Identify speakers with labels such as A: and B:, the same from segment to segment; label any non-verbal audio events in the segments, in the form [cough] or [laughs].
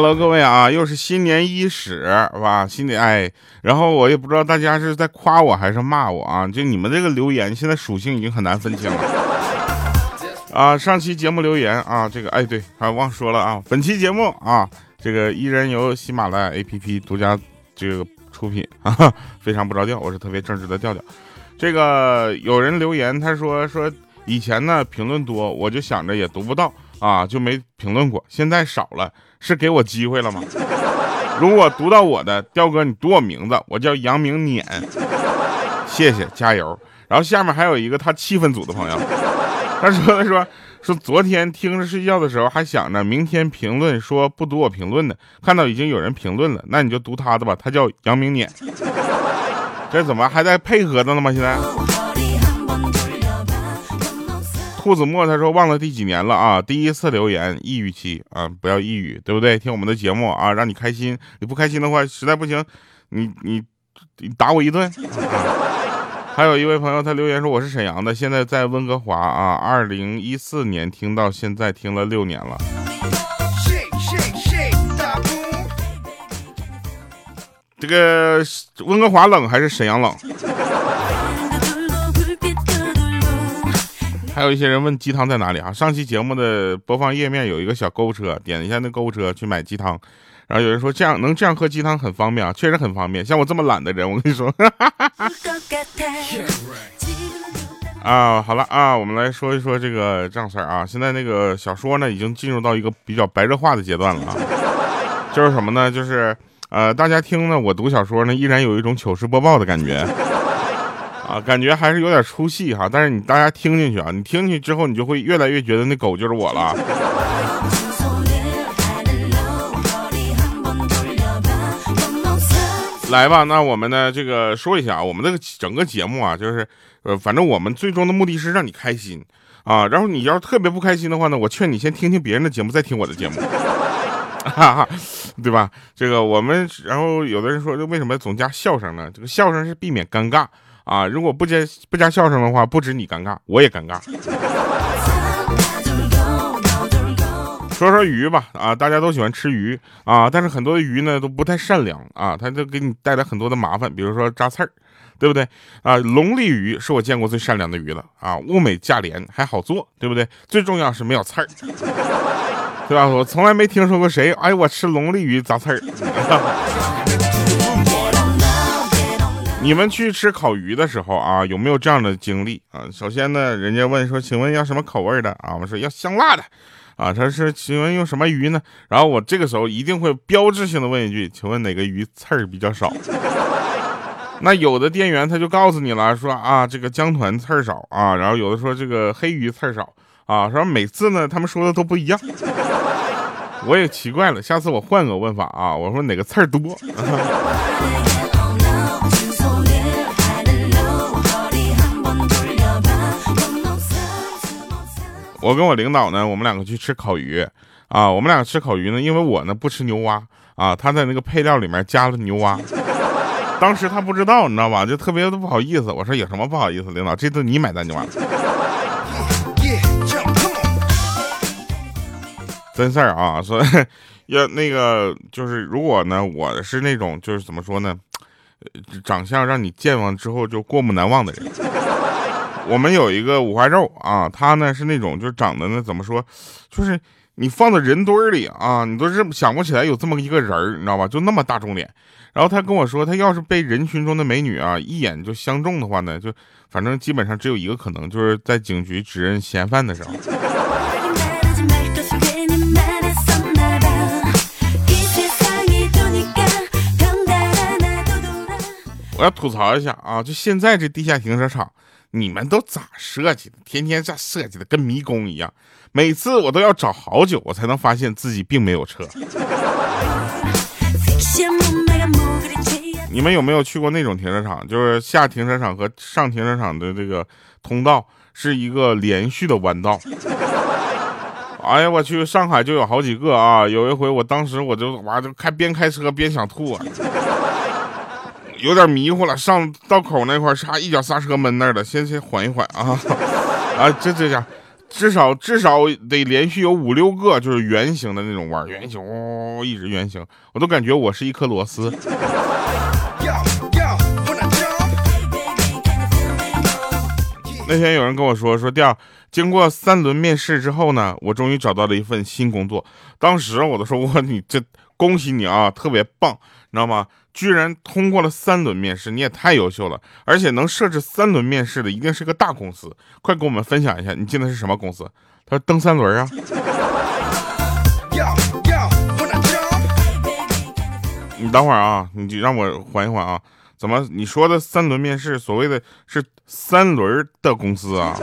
A: Hello，各位啊，又是新年伊始，是吧？新年哎，然后我也不知道大家是在夸我还是骂我啊？就你们这个留言，现在属性已经很难分清了。啊，上期节目留言啊，这个哎对，还忘说了啊，本期节目啊，这个依然由喜马拉雅 APP 独家这个出品啊，非常不着调，我是特别正直的调调。这个有人留言，他说说以前呢评论多，我就想着也读不到啊，就没评论过，现在少了。是给我机会了吗？如果读到我的，雕哥，你读我名字，我叫杨明碾，谢谢，加油。然后下面还有一个他气氛组的朋友，他说他说说昨天听着睡觉的时候还想着明天评论说不读我评论的，看到已经有人评论了，那你就读他的吧，他叫杨明碾。这怎么还在配合着呢吗？现在？兔子墨他说忘了第几年了啊，第一次留言抑郁期啊，不要抑郁，对不对？听我们的节目啊，让你开心。你不开心的话，实在不行，你你你打我一顿。还有一位朋友他留言说我是沈阳的，现在在温哥华啊，二零一四年听到现在听了六年了。这个温哥华冷还是沈阳冷？还有一些人问鸡汤在哪里啊？上期节目的播放页面有一个小购物车，点一下那购物车去买鸡汤。然后有人说这样能这样喝鸡汤很方便啊，确实很方便。像我这么懒的人，我跟你说，啊，好了啊，我们来说一说这个这样事儿啊。现在那个小说呢，已经进入到一个比较白热化的阶段了啊。就是什么呢？就是呃，大家听呢，我读小说呢，依然有一种糗事播报的感觉。啊，感觉还是有点出戏哈，但是你大家听进去啊，你听进去之后，你就会越来越觉得那狗就是我了。来吧，那我们呢，这个说一下啊，我们这个整个节目啊，就是呃，反正我们最终的目的是让你开心啊。然后你要是特别不开心的话呢，我劝你先听听别人的节目，再听我的节目，哈哈，对吧？这个我们，然后有的人说，这为什么总加笑声呢？这个笑声是避免尴尬。啊，如果不加不加笑声的话，不止你尴尬，我也尴尬。说说鱼吧，啊，大家都喜欢吃鱼啊，但是很多的鱼呢都不太善良啊，它就给你带来很多的麻烦，比如说扎刺儿，对不对？啊，龙利鱼是我见过最善良的鱼了啊，物美价廉还好做，对不对？最重要是没有刺儿，对吧？我从来没听说过谁，哎，我吃龙利鱼扎刺儿。你们去吃烤鱼的时候啊，有没有这样的经历啊？首先呢，人家问说，请问要什么口味的啊？我说要香辣的，啊，他说请问用什么鱼呢？然后我这个时候一定会标志性的问一句，请问哪个鱼刺儿比较少？[laughs] 那有的店员他就告诉你了，说啊，这个江团刺儿少啊，然后有的说这个黑鱼刺儿少啊，说每次呢他们说的都不一样，[laughs] 我也奇怪了，下次我换个问法啊，我说哪个刺儿多？[laughs] 我跟我领导呢，我们两个去吃烤鱼啊。我们俩吃烤鱼呢，因为我呢不吃牛蛙啊，他在那个配料里面加了牛蛙。当时他不知道，你知道吧？就特别的不好意思。我说有什么不好意思，领导，这顿你买单就完了。真事儿啊，说 [laughs] 要那个就是如果呢，我是那种就是怎么说呢，长相让你见完之后就过目难忘的人。我们有一个五花肉啊，他呢是那种就是长得呢怎么说，就是你放在人堆里啊，你都是想不起来有这么一个人儿，你知道吧？就那么大众脸。然后他跟我说，他要是被人群中的美女啊一眼就相中的话呢，就反正基本上只有一个可能，就是在警局指认嫌犯的时候。我要吐槽一下啊，就现在这地下停车场。你们都咋设计的？天天这设计的跟迷宫一样，每次我都要找好久，我才能发现自己并没有车。你们有没有去过那种停车场？就是下停车场和上停车场的这个通道是一个连续的弯道。[laughs] 哎呀，我去，上海就有好几个啊！有一回，我当时我就哇，就开边开车边想吐啊。有点迷糊了，上道口那块儿，嚓一脚刹车闷那儿了，先先缓一缓啊 [laughs] 啊！这这家至少至少得连续有五六个，就是圆形的那种弯，圆形哦，一直圆形，我都感觉我是一颗螺丝。那天有人跟我说说调，经过三轮面试之后呢，我终于找到了一份新工作。当时我都说我你这恭喜你啊，特别棒，你知道吗？居然通过了三轮面试，你也太优秀了！而且能设置三轮面试的，一定是个大公司。快跟我们分享一下，你进的是什么公司？他说蹬三轮啊。你等会儿啊，你就让我缓一缓啊。怎么你说的三轮面试，所谓的是三轮的公司啊？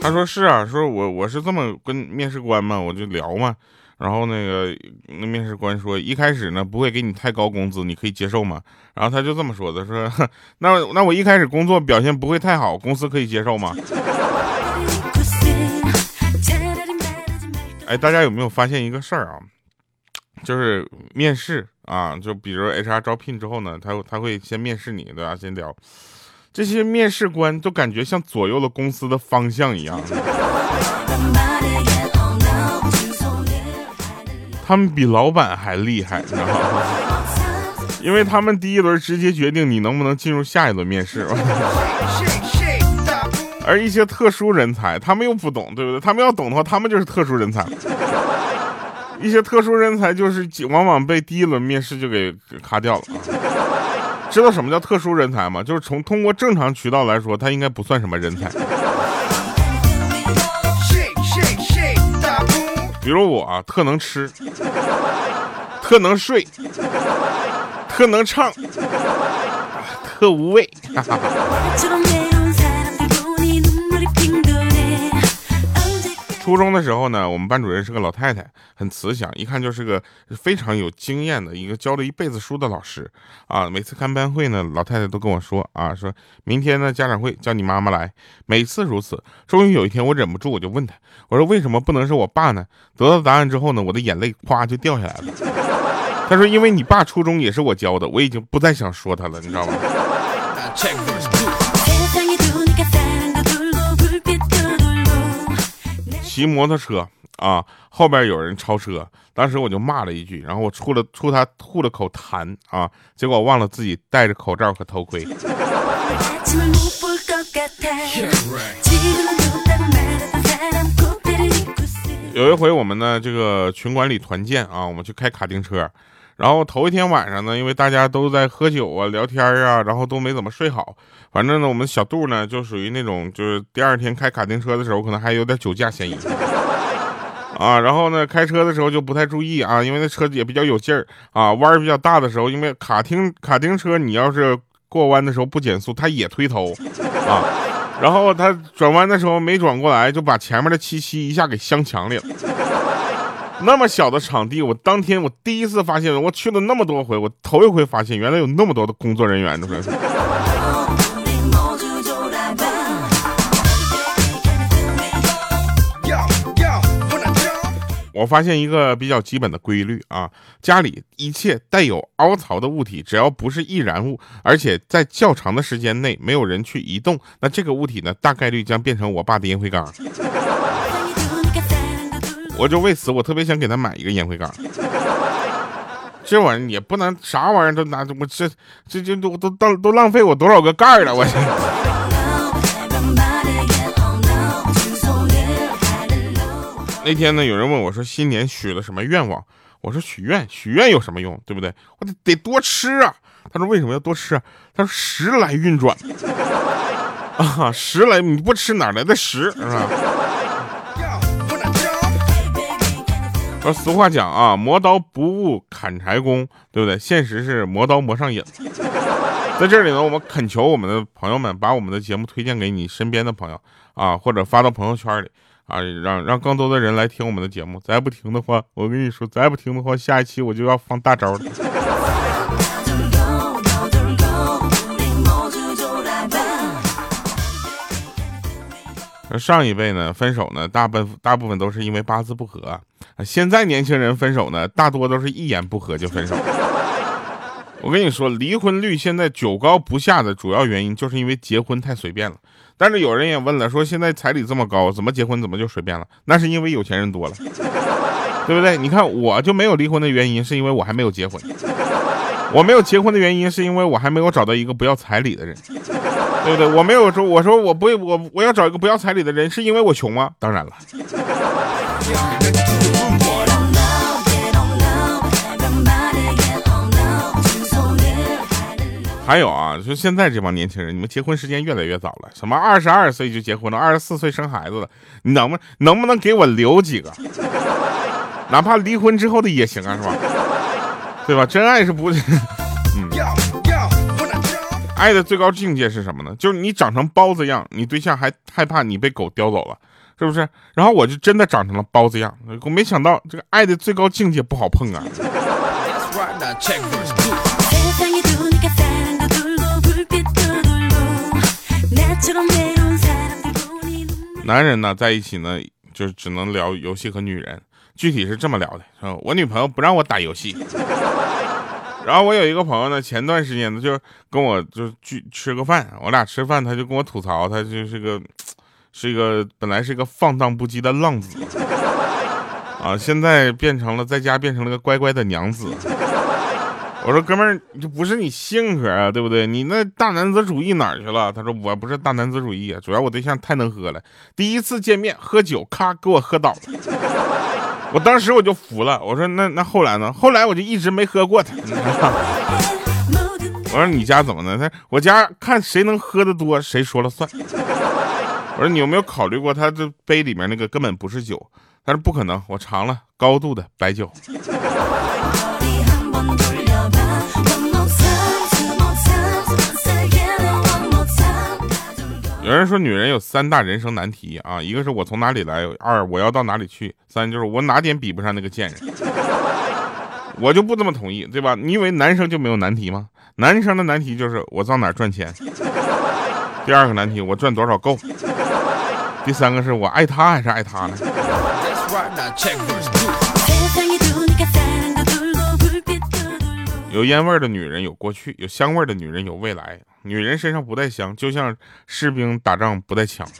A: 他说是啊，说我我是这么跟面试官嘛，我就聊嘛，然后那个那面试官说一开始呢不会给你太高工资，你可以接受吗？然后他就这么说的，说 [laughs] 那那我一开始工作表现不会太好，公司可以接受吗？哎，大家有没有发现一个事儿啊？就是面试啊，就比如 HR 招聘之后呢，他他会先面试你，对吧？先聊，这些面试官都感觉像左右了公司的方向一样。他们比老板还厉害，你知道吗？因为他们第一轮直接决定你能不能进入下一轮面试。而一些特殊人才，他们又不懂，对不对？他们要懂的话，他们就是特殊人才。一些特殊人才就是往往被第一轮面试就给卡掉了。知道什么叫特殊人才吗？就是从通过正常渠道来说，他应该不算什么人才。比如我啊，特能吃，特能睡，特能唱，特无畏。[laughs] 初中的时候呢，我们班主任是个老太太，很慈祥，一看就是个非常有经验的一个教了一辈子书的老师啊。每次开班会呢，老太太都跟我说啊，说明天呢家长会叫你妈妈来，每次如此。终于有一天，我忍不住，我就问他，我说为什么不能是我爸呢？得到答案之后呢，我的眼泪咵就掉下来了。他说，因为你爸初中也是我教的，我已经不再想说他了，你知道吗？[laughs] 骑摩托车啊，后边有人超车，当时我就骂了一句，然后我出了出他吐了口痰啊，结果忘了自己戴着口罩和头盔。有一回我们呢这个群管理团建啊，我们去开卡丁车。然后头一天晚上呢，因为大家都在喝酒啊、聊天啊，然后都没怎么睡好。反正呢，我们小杜呢就属于那种，就是第二天开卡丁车的时候，可能还有点酒驾嫌疑 [laughs] 啊。然后呢，开车的时候就不太注意啊，因为那车子也比较有劲儿啊，弯儿比较大的时候，因为卡丁卡丁车你要是过弯的时候不减速，它也推头啊。然后他转弯的时候没转过来，就把前面的七七一下给镶墙里了。[laughs] 那么小的场地，我当天我第一次发现，我去了那么多回，我头一回发现原来有那么多的工作人员？我发现一个比较基本的规律啊，家里一切带有凹槽的物体，只要不是易燃物，而且在较长的时间内没有人去移动，那这个物体呢，大概率将变成我爸的烟灰缸。我就为此，我特别想给他买一个烟灰缸。这玩意儿也不能啥玩意儿都拿，我这这这都都都浪费我多少个盖了，我。[laughs] 那天呢，有人问我说：“新年许了什么愿望？”我说：“许愿，许愿有什么用？对不对？我得得多吃啊。”他说：“为什么要多吃啊？”他说：“时来运转 [laughs] 啊，时来你不吃哪来的时是吧？”说俗话讲啊，磨刀不误砍柴工，对不对？现实是磨刀磨上瘾。[laughs] 在这里呢，我们恳求我们的朋友们把我们的节目推荐给你身边的朋友啊，或者发到朋友圈里啊，让让更多的人来听我们的节目。再不听的话，我跟你说，再不听的话，下一期我就要放大招了。[laughs] 上一辈呢，分手呢，大部大部分都是因为八字不合。现在年轻人分手呢，大多都是一言不合就分手。[laughs] 我跟你说，离婚率现在久高不下的主要原因，就是因为结婚太随便了。但是有人也问了，说现在彩礼这么高，怎么结婚怎么就随便了？那是因为有钱人多了，[laughs] 对不对？你看我就没有离婚的原因，是因为我还没有结婚。[laughs] 我没有结婚的原因，是因为我还没有找到一个不要彩礼的人，对不对？我没有说，我说我不我我要找一个不要彩礼的人，是因为我穷吗？当然了。还有啊，就现在这帮年轻人，你们结婚时间越来越早了，什么二十二岁就结婚了，二十四岁生孩子了，你能不能不能给我留几个？哪怕离婚之后的也行啊，是吧？对吧？真爱是不，[laughs] 嗯，爱的最高境界是什么呢？就是你长成包子样，你对象还害怕你被狗叼走了，是不是？然后我就真的长成了包子样，我没想到这个爱的最高境界不好碰啊。男人呢，在一起呢，就是只能聊游戏和女人。具体是这么聊的，我女朋友不让我打游戏。[laughs] 然后我有一个朋友呢，前段时间呢，就跟我就去吃个饭，我俩吃饭，他就跟我吐槽，他就是个，是一个本来是一个放荡不羁的浪子，[laughs] 啊，现在变成了在家变成了个乖乖的娘子。我说哥们儿，这不是你性格啊，对不对？你那大男子主义哪儿去了？他说我不是大男子主义啊，主要我对象太能喝了，第一次见面喝酒，咔给我喝倒了。我当时我就服了，我说那那后来呢？后来我就一直没喝过他。我说你家怎么的？他我家看谁能喝的多，谁说了算。我说你有没有考虑过，他这杯里面那个根本不是酒？他说不可能，我尝了高度的白酒。有人说女人有三大人生难题啊，一个是我从哪里来，二我要到哪里去，三就是我哪点比不上那个贱人。我就不这么同意，对吧？你以为男生就没有难题吗？男生的难题就是我到哪赚钱。第二个难题我赚多少够。第三个是我爱他还是爱他呢？有烟味的女人有过去，有香味的女人有未来。女人身上不带香，就像士兵打仗不带枪。[laughs]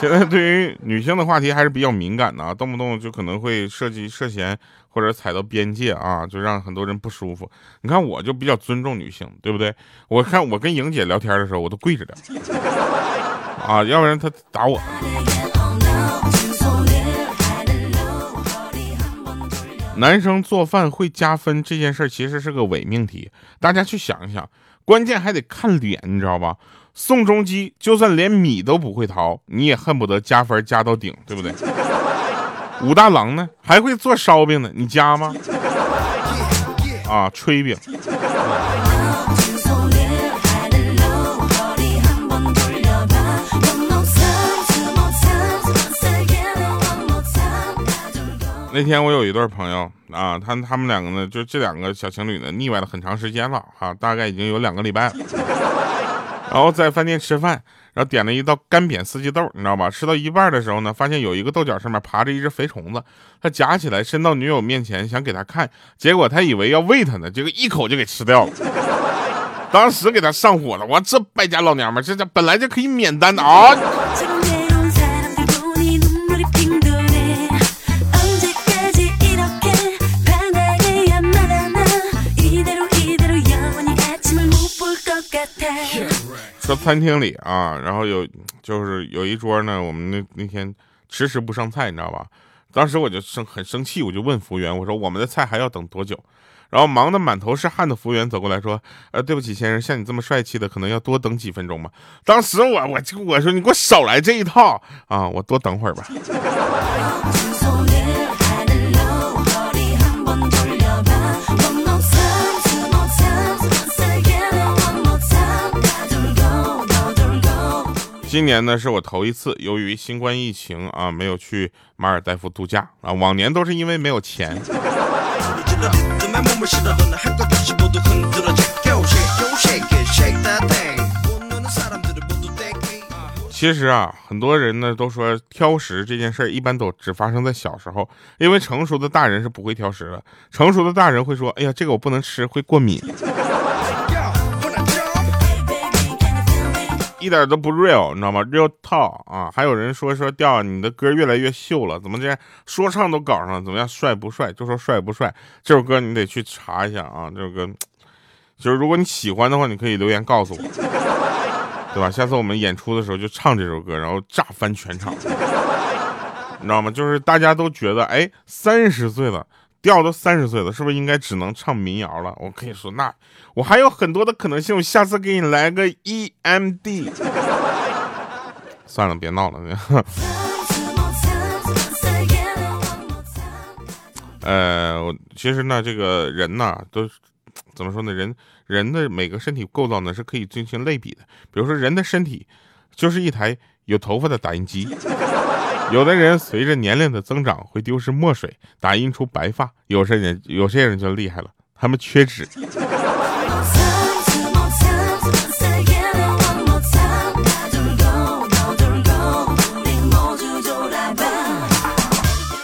A: 现在对于女性的话题还是比较敏感的啊，动不动就可能会涉及涉嫌或者踩到边界啊，就让很多人不舒服。你看我就比较尊重女性，对不对？我看我跟莹姐聊天的时候，我都跪着聊啊，要不然她打我。男生做饭会加分这件事其实是个伪命题，大家去想一想，关键还得看脸，你知道吧？宋仲基就算连米都不会淘，你也恨不得加分加到顶，对不对？武大郎呢，还会做烧饼呢，你加吗？啊，炊饼。那天我有一对朋友啊，他他们两个呢，就这两个小情侣呢，腻歪了很长时间了哈，大概已经有两个礼拜了。[laughs] 然后在饭店吃饭，然后点了一道干煸四季豆，你知道吧？吃到一半的时候呢，发现有一个豆角上面爬着一只肥虫子，他夹起来伸到女友面前想给她看，结果他以为要喂她呢，结果一口就给吃掉了。[laughs] 当时给他上火了，我这败家老娘们，这这本来就可以免单的啊！说餐厅里啊，然后有就是有一桌呢，我们那那天迟迟不上菜，你知道吧？当时我就生很生气，我就问服务员，我说我们的菜还要等多久？然后忙得满头是汗的服务员走过来说，呃，对不起先生，像你这么帅气的，可能要多等几分钟吧。当时我我就我说你给我少来这一套啊，我多等会儿吧。今年呢是我头一次，由于新冠疫情啊，没有去马尔代夫度假啊。往年都是因为没有钱。
B: 其实啊，很多人呢都说挑食这件事儿一般都只发生在小时候，因为成熟的大人是不会挑食的。成熟的大人会说：“哎呀，这个我不能吃，会过敏。”一点都不 real，你知道吗？real talk 啊！还有人说说调你的歌越来越秀了，怎么这说唱都搞上了？怎么样，帅不帅？就说帅不帅？这首歌你得去查一下啊！这首歌就是如果你喜欢的话，你可以留言告诉我，对吧？下次我们演出的时候就唱这首歌，然后炸翻全场，你知道吗？就是大家都觉得，哎，三十岁了。调都三十岁了，是不是应该只能唱民谣了？我可以说，那我还有很多的可能性。我下次给你来个 EMD。[laughs] 算了，别闹了。[laughs] 呃，其实呢，这个人呢，都怎么说呢？人人的每个身体构造呢，是可以进行类比的。比如说，人的身体就是一台有头发的打印机。[laughs] 有的人随着年龄的增长会丢失墨水，打印出白发；有些人有些人就厉害了，他们缺纸。[laughs]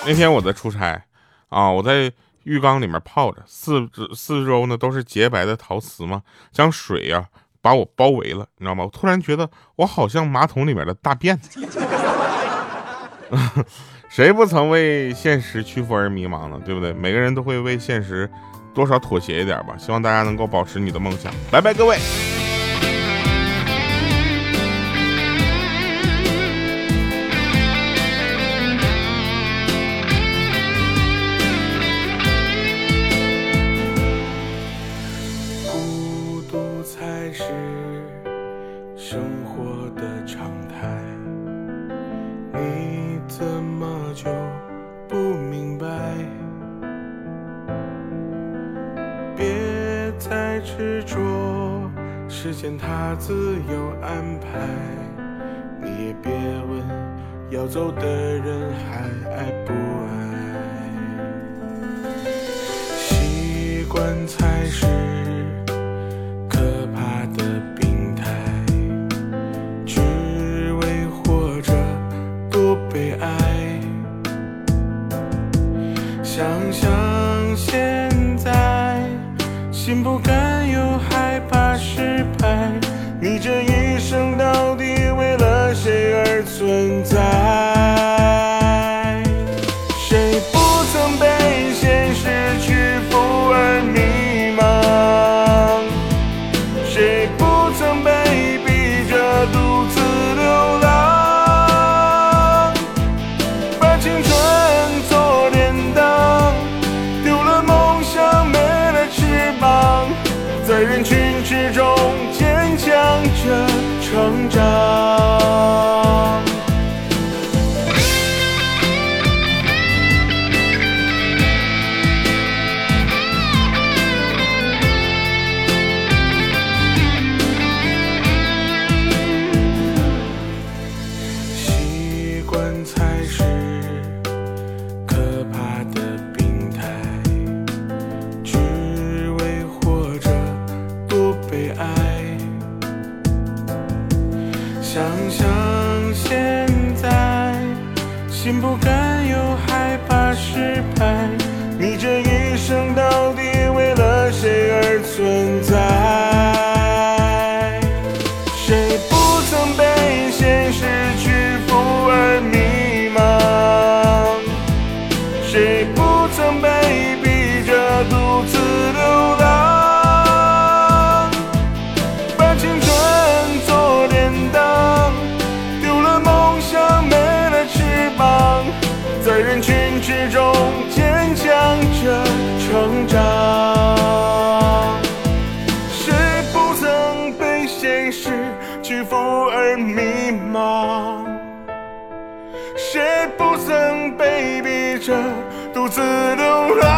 B: 那天我在出差，啊，我在浴缸里面泡着，四四周呢都是洁白的陶瓷嘛，将水呀把我包围了，你知道吗？我突然觉得我好像马桶里面的大便。[laughs] 谁不曾为现实屈服而迷茫呢？对不对？每个人都会为现实多少妥协一点吧。希望大家能够保持你的梦想。拜拜，各位。生活的常态时间它自有安排，你也别问要走的人还爱不爱。习惯才是谁不曾被逼着独自
C: 流浪？